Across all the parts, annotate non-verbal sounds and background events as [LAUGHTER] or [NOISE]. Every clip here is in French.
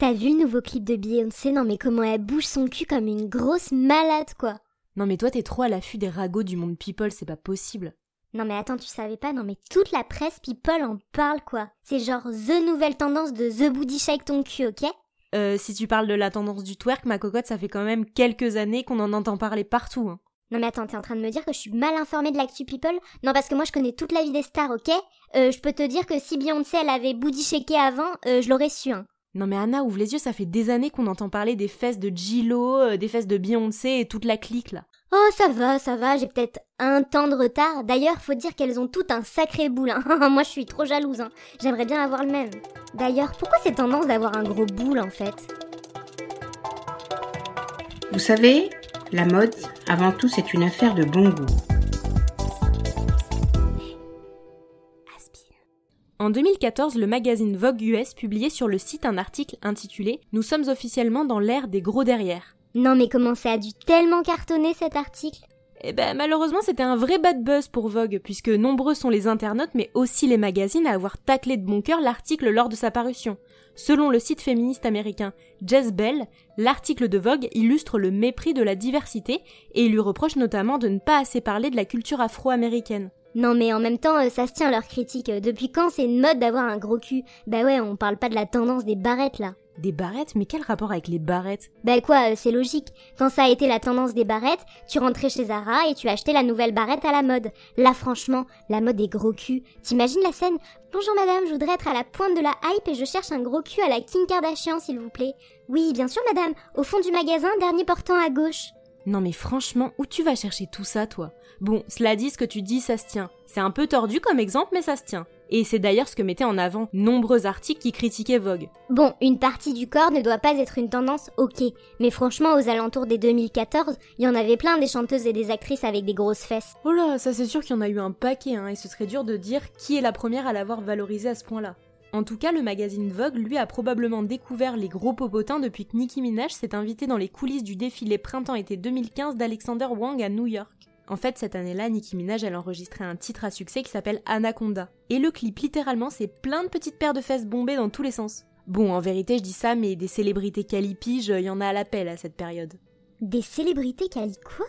T'as vu le nouveau clip de Beyoncé? Non mais comment elle bouge son cul comme une grosse malade quoi. Non mais toi t'es trop à l'affût des ragots du monde people, c'est pas possible. Non mais attends, tu savais pas? Non mais toute la presse people en parle quoi. C'est genre the nouvelle tendance de the booty shake ton cul, ok? Euh, si tu parles de la tendance du twerk, ma cocotte, ça fait quand même quelques années qu'on en entend parler partout. Hein. Non mais attends, t'es en train de me dire que je suis mal informée de l'actu people? Non parce que moi je connais toute la vie des stars, ok? Euh, Je peux te dire que si Beyoncé elle avait booty shaké avant, euh, je l'aurais su, hein. Non mais Anna, ouvre les yeux, ça fait des années qu'on entend parler des fesses de Gillo, euh, des fesses de Beyoncé et toute la clique là. Oh, ça va, ça va, j'ai peut-être un temps de retard. D'ailleurs, faut dire qu'elles ont toutes un sacré boule. Hein. [LAUGHS] Moi, je suis trop jalouse. Hein. J'aimerais bien avoir le même. D'ailleurs, pourquoi cette tendance d'avoir un gros boule en fait? Vous savez, la mode, avant tout, c'est une affaire de bon goût. En 2014, le magazine Vogue US publiait sur le site un article intitulé Nous sommes officiellement dans l'ère des gros derrière. Non mais comment ça a dû tellement cartonner cet article? Eh ben malheureusement c'était un vrai bad buzz pour Vogue, puisque nombreux sont les internautes mais aussi les magazines à avoir taclé de bon cœur l'article lors de sa parution. Selon le site féministe américain Jess Bell, l'article de Vogue illustre le mépris de la diversité et il lui reproche notamment de ne pas assez parler de la culture afro-américaine. Non mais en même temps, euh, ça se tient leur critique. Depuis quand c'est une mode d'avoir un gros cul? Bah ouais, on parle pas de la tendance des barrettes là. Des barrettes? Mais quel rapport avec les barrettes? Bah quoi, euh, c'est logique. Quand ça a été la tendance des barrettes, tu rentrais chez Zara et tu achetais la nouvelle barrette à la mode. Là franchement, la mode des gros culs. T'imagines la scène? Bonjour madame, je voudrais être à la pointe de la hype et je cherche un gros cul à la Kim Kardashian s'il vous plaît. Oui, bien sûr madame, au fond du magasin, dernier portant à gauche. Non mais franchement, où tu vas chercher tout ça, toi? Bon, cela dit, ce que tu dis, ça se tient. C'est un peu tordu comme exemple, mais ça se tient. Et c'est d'ailleurs ce que mettaient en avant nombreux articles qui critiquaient Vogue. Bon, une partie du corps ne doit pas être une tendance, ok. Mais franchement, aux alentours des 2014, il y en avait plein des chanteuses et des actrices avec des grosses fesses. Oh là, ça c'est sûr qu'il y en a eu un paquet, hein, et ce serait dur de dire qui est la première à l'avoir valorisé à ce point-là. En tout cas, le magazine Vogue, lui, a probablement découvert les gros popotins depuis que Nicki Minaj s'est invitée dans les coulisses du défilé printemps-été 2015 d'Alexander Wang à New York. En fait, cette année-là, Nicki Minaj, elle enregistrait un titre à succès qui s'appelle Anaconda. Et le clip, littéralement, c'est plein de petites paires de fesses bombées dans tous les sens. Bon, en vérité, je dis ça, mais des célébrités calipiges, il y en a à l'appel à cette période. Des célébrités cali quoi?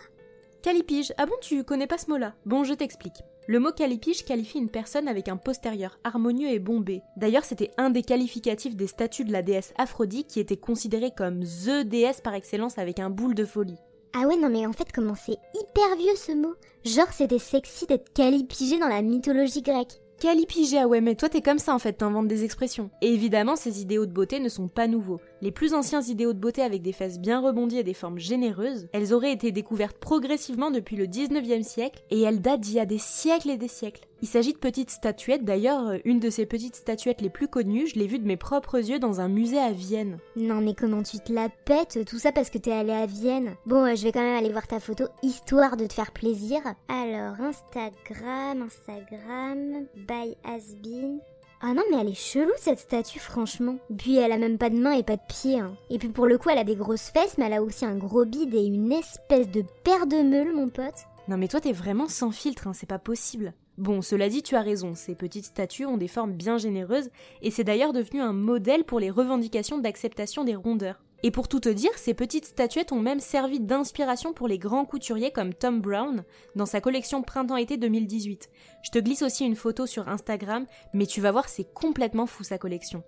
Calipige, ah bon, tu connais pas ce mot-là? Bon, je t'explique. Le mot calipige qualifie une personne avec un postérieur harmonieux et bombé. D'ailleurs, c'était un des qualificatifs des statues de la déesse Aphrodite qui était considérée comme THE déesse par excellence avec un boule de folie. Ah ouais, non mais en fait, comment c'est hyper vieux ce mot? Genre, c'était sexy d'être calipigé dans la mythologie grecque. Calipigé, ah ouais, mais toi t'es comme ça en fait, t'inventes des expressions. Et évidemment, ces idéaux de beauté ne sont pas nouveaux. Les plus anciens idéaux de beauté avec des fesses bien rebondies et des formes généreuses, elles auraient été découvertes progressivement depuis le 19e siècle, et elles datent d'il y a des siècles et des siècles. Il s'agit de petites statuettes, d'ailleurs, euh, une de ces petites statuettes les plus connues, je l'ai vue de mes propres yeux dans un musée à Vienne. Non mais comment tu te la pètes Tout ça parce que t'es allé à Vienne. Bon, euh, je vais quand même aller voir ta photo, histoire de te faire plaisir. Alors, Instagram, Instagram, by Asbin. Ah non mais elle est chelou cette statue franchement. Puis elle a même pas de main et pas de pied. Hein. Et puis pour le coup elle a des grosses fesses mais elle a aussi un gros bide et une espèce de paire de meules mon pote. Non mais toi t'es vraiment sans filtre, hein, c'est pas possible. Bon, cela dit, tu as raison, ces petites statues ont des formes bien généreuses, et c'est d'ailleurs devenu un modèle pour les revendications d'acceptation des rondeurs. Et pour tout te dire, ces petites statuettes ont même servi d'inspiration pour les grands couturiers comme Tom Brown dans sa collection Printemps-été 2018. Je te glisse aussi une photo sur Instagram, mais tu vas voir, c'est complètement fou sa collection.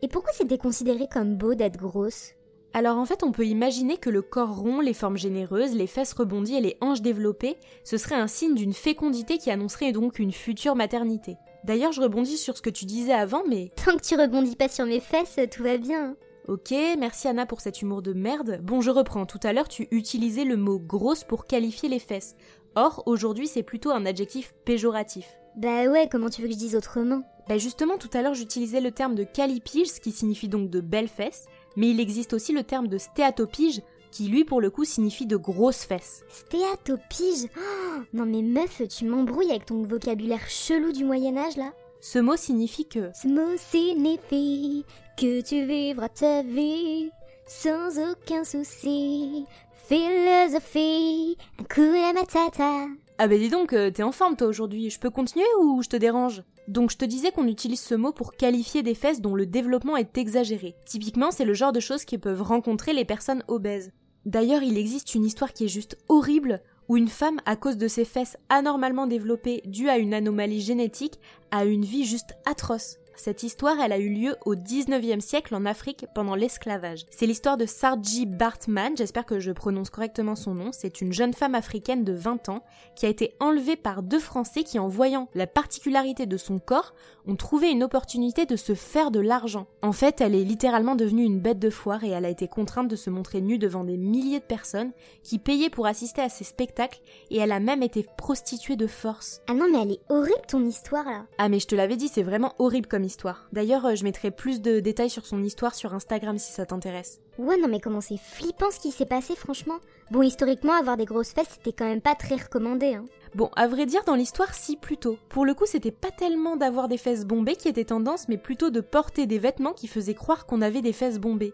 Et pourquoi c'était considéré comme beau d'être grosse? Alors en fait, on peut imaginer que le corps rond, les formes généreuses, les fesses rebondies et les hanches développées, ce serait un signe d'une fécondité qui annoncerait donc une future maternité. D'ailleurs, je rebondis sur ce que tu disais avant, mais... [LAUGHS] Tant que tu rebondis pas sur mes fesses, tout va bien. Ok, merci Anna pour cet humour de merde. Bon, je reprends. Tout à l'heure, tu utilisais le mot grosse pour qualifier les fesses. Or, aujourd'hui, c'est plutôt un adjectif péjoratif. Bah ouais, comment tu veux que je dise autrement? Bah justement, tout à l'heure, j'utilisais le terme de calipige, ce qui signifie donc de belles fesses, mais il existe aussi le terme de stéatopige, qui lui pour le coup signifie de grosses fesses. Stéatopige oh, Non mais meuf, tu m'embrouilles avec ton vocabulaire chelou du Moyen Âge là Ce mot signifie que... Ce mot signifie que tu vivras ta vie sans aucun souci. Philosophie, un coup de matata. Ah bah dis donc, euh, t'es en forme toi aujourd'hui, je peux continuer ou je te dérange? Donc je te disais qu'on utilise ce mot pour qualifier des fesses dont le développement est exagéré. Typiquement, c'est le genre de choses qui peuvent rencontrer les personnes obèses. D'ailleurs, il existe une histoire qui est juste horrible où une femme, à cause de ses fesses anormalement développées dues à une anomalie génétique, a une vie juste atroce. Cette histoire, elle a eu lieu au 19e siècle en Afrique pendant l'esclavage. C'est l'histoire de Sarji Bartman, j'espère que je prononce correctement son nom. C'est une jeune femme africaine de 20 ans qui a été enlevée par deux Français qui, en voyant la particularité de son corps, ont trouvé une opportunité de se faire de l'argent. En fait, elle est littéralement devenue une bête de foire et elle a été contrainte de se montrer nue devant des milliers de personnes qui payaient pour assister à ses spectacles et elle a même été prostituée de force. Ah non, mais elle est horrible ton histoire là. Ah mais je te l'avais dit, c'est vraiment horrible comme histoire. D'ailleurs, euh, je mettrai plus de détails sur son histoire sur Instagram si ça t'intéresse. Ouais, non, mais comment c'est flippant ce qui s'est passé, franchement. Bon, historiquement, avoir des grosses fesses, c'était quand même pas très recommandé, hein. Bon, à vrai dire, dans l'histoire, si plutôt. Pour le coup, c'était pas tellement d'avoir des fesses bombées qui était tendance, mais plutôt de porter des vêtements qui faisaient croire qu'on avait des fesses bombées.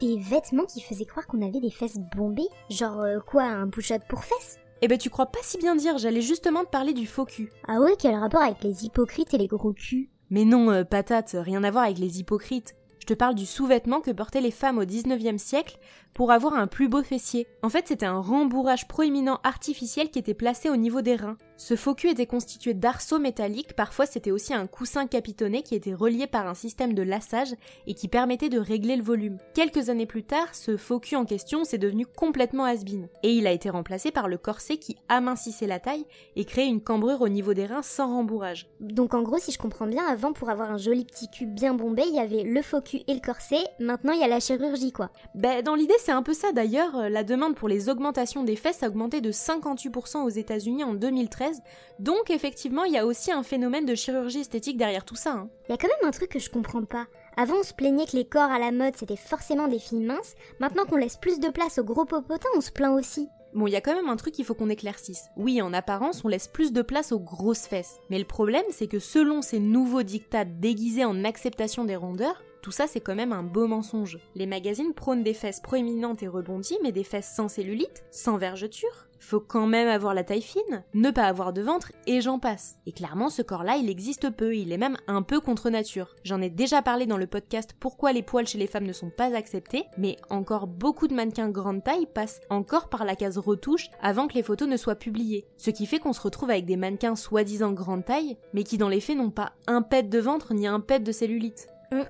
Des vêtements qui faisaient croire qu'on avait des fesses bombées? Genre euh, quoi, un push-up pour fesses? Eh ben, tu crois pas si bien dire, j'allais justement te parler du faux cul. Ah ouais, quel rapport avec les hypocrites et les gros culs? Mais non, euh, patate, rien à voir avec les hypocrites. Je te parle du sous-vêtement que portaient les femmes au 19e siècle pour avoir un plus beau fessier. En fait, c'était un rembourrage proéminent artificiel qui était placé au niveau des reins. Ce faux cul était constitué d'arceaux métalliques, parfois c'était aussi un coussin capitonné qui était relié par un système de lassage et qui permettait de régler le volume. Quelques années plus tard, ce faux cul en question s'est devenu complètement has et il a été remplacé par le corset qui amincissait la taille et créait une cambrure au niveau des reins sans rembourrage. Donc en gros, si je comprends bien, avant pour avoir un joli petit cul bien bombé, il y avait le faux cul et le corset, maintenant il y a la chirurgie quoi. Ben dans l'idée c'est un peu ça d'ailleurs, la demande pour les augmentations des fesses a augmenté de 58% aux États-Unis en 2013, donc effectivement il y a aussi un phénomène de chirurgie esthétique derrière tout ça. Hein. Il y a quand même un truc que je comprends pas. Avant, on se plaignait que les corps à la mode c'était forcément des filles minces. Maintenant qu'on laisse plus de place aux gros popotins, on se plaint aussi. Bon, il y a quand même un truc qu'il faut qu'on éclaircisse. Oui, en apparence, on laisse plus de place aux grosses fesses. Mais le problème, c'est que selon ces nouveaux dictats déguisés en acceptation des rondeurs, tout ça, c'est quand même un beau mensonge. Les magazines prônent des fesses proéminentes et rebondies, mais des fesses sans cellulite, sans vergeture. Faut quand même avoir la taille fine, ne pas avoir de ventre, et j'en passe. Et clairement, ce corps-là, il existe peu, il est même un peu contre nature. J'en ai déjà parlé dans le podcast Pourquoi les poils chez les femmes ne sont pas acceptés, mais encore beaucoup de mannequins grande taille passent encore par la case retouche avant que les photos ne soient publiées. Ce qui fait qu'on se retrouve avec des mannequins soi-disant grande taille, mais qui dans les faits n'ont pas un pet de ventre ni un pet de cellulite. Mm.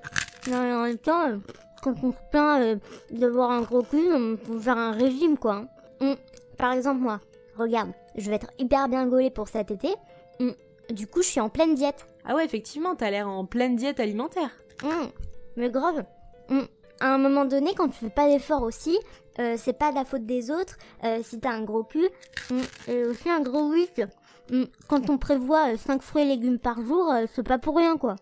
Non, en même temps, euh, quand on se plaint euh, d'avoir un gros cul, on peut faire un régime, quoi. Hum, Par exemple, moi, regarde, je vais être hyper bien gaulée pour cet été. Hum, Du coup, je suis en pleine diète. Ah ouais, effectivement, t'as l'air en pleine diète alimentaire. Hum, Mais grave. À un moment donné, quand tu fais pas d'effort aussi, euh, c'est pas de la faute des autres. euh, si t'as un gros cul, et aussi un gros 8. Hum, Quand on prévoit 5 fruits et légumes par jour, euh, c'est pas pour rien, quoi.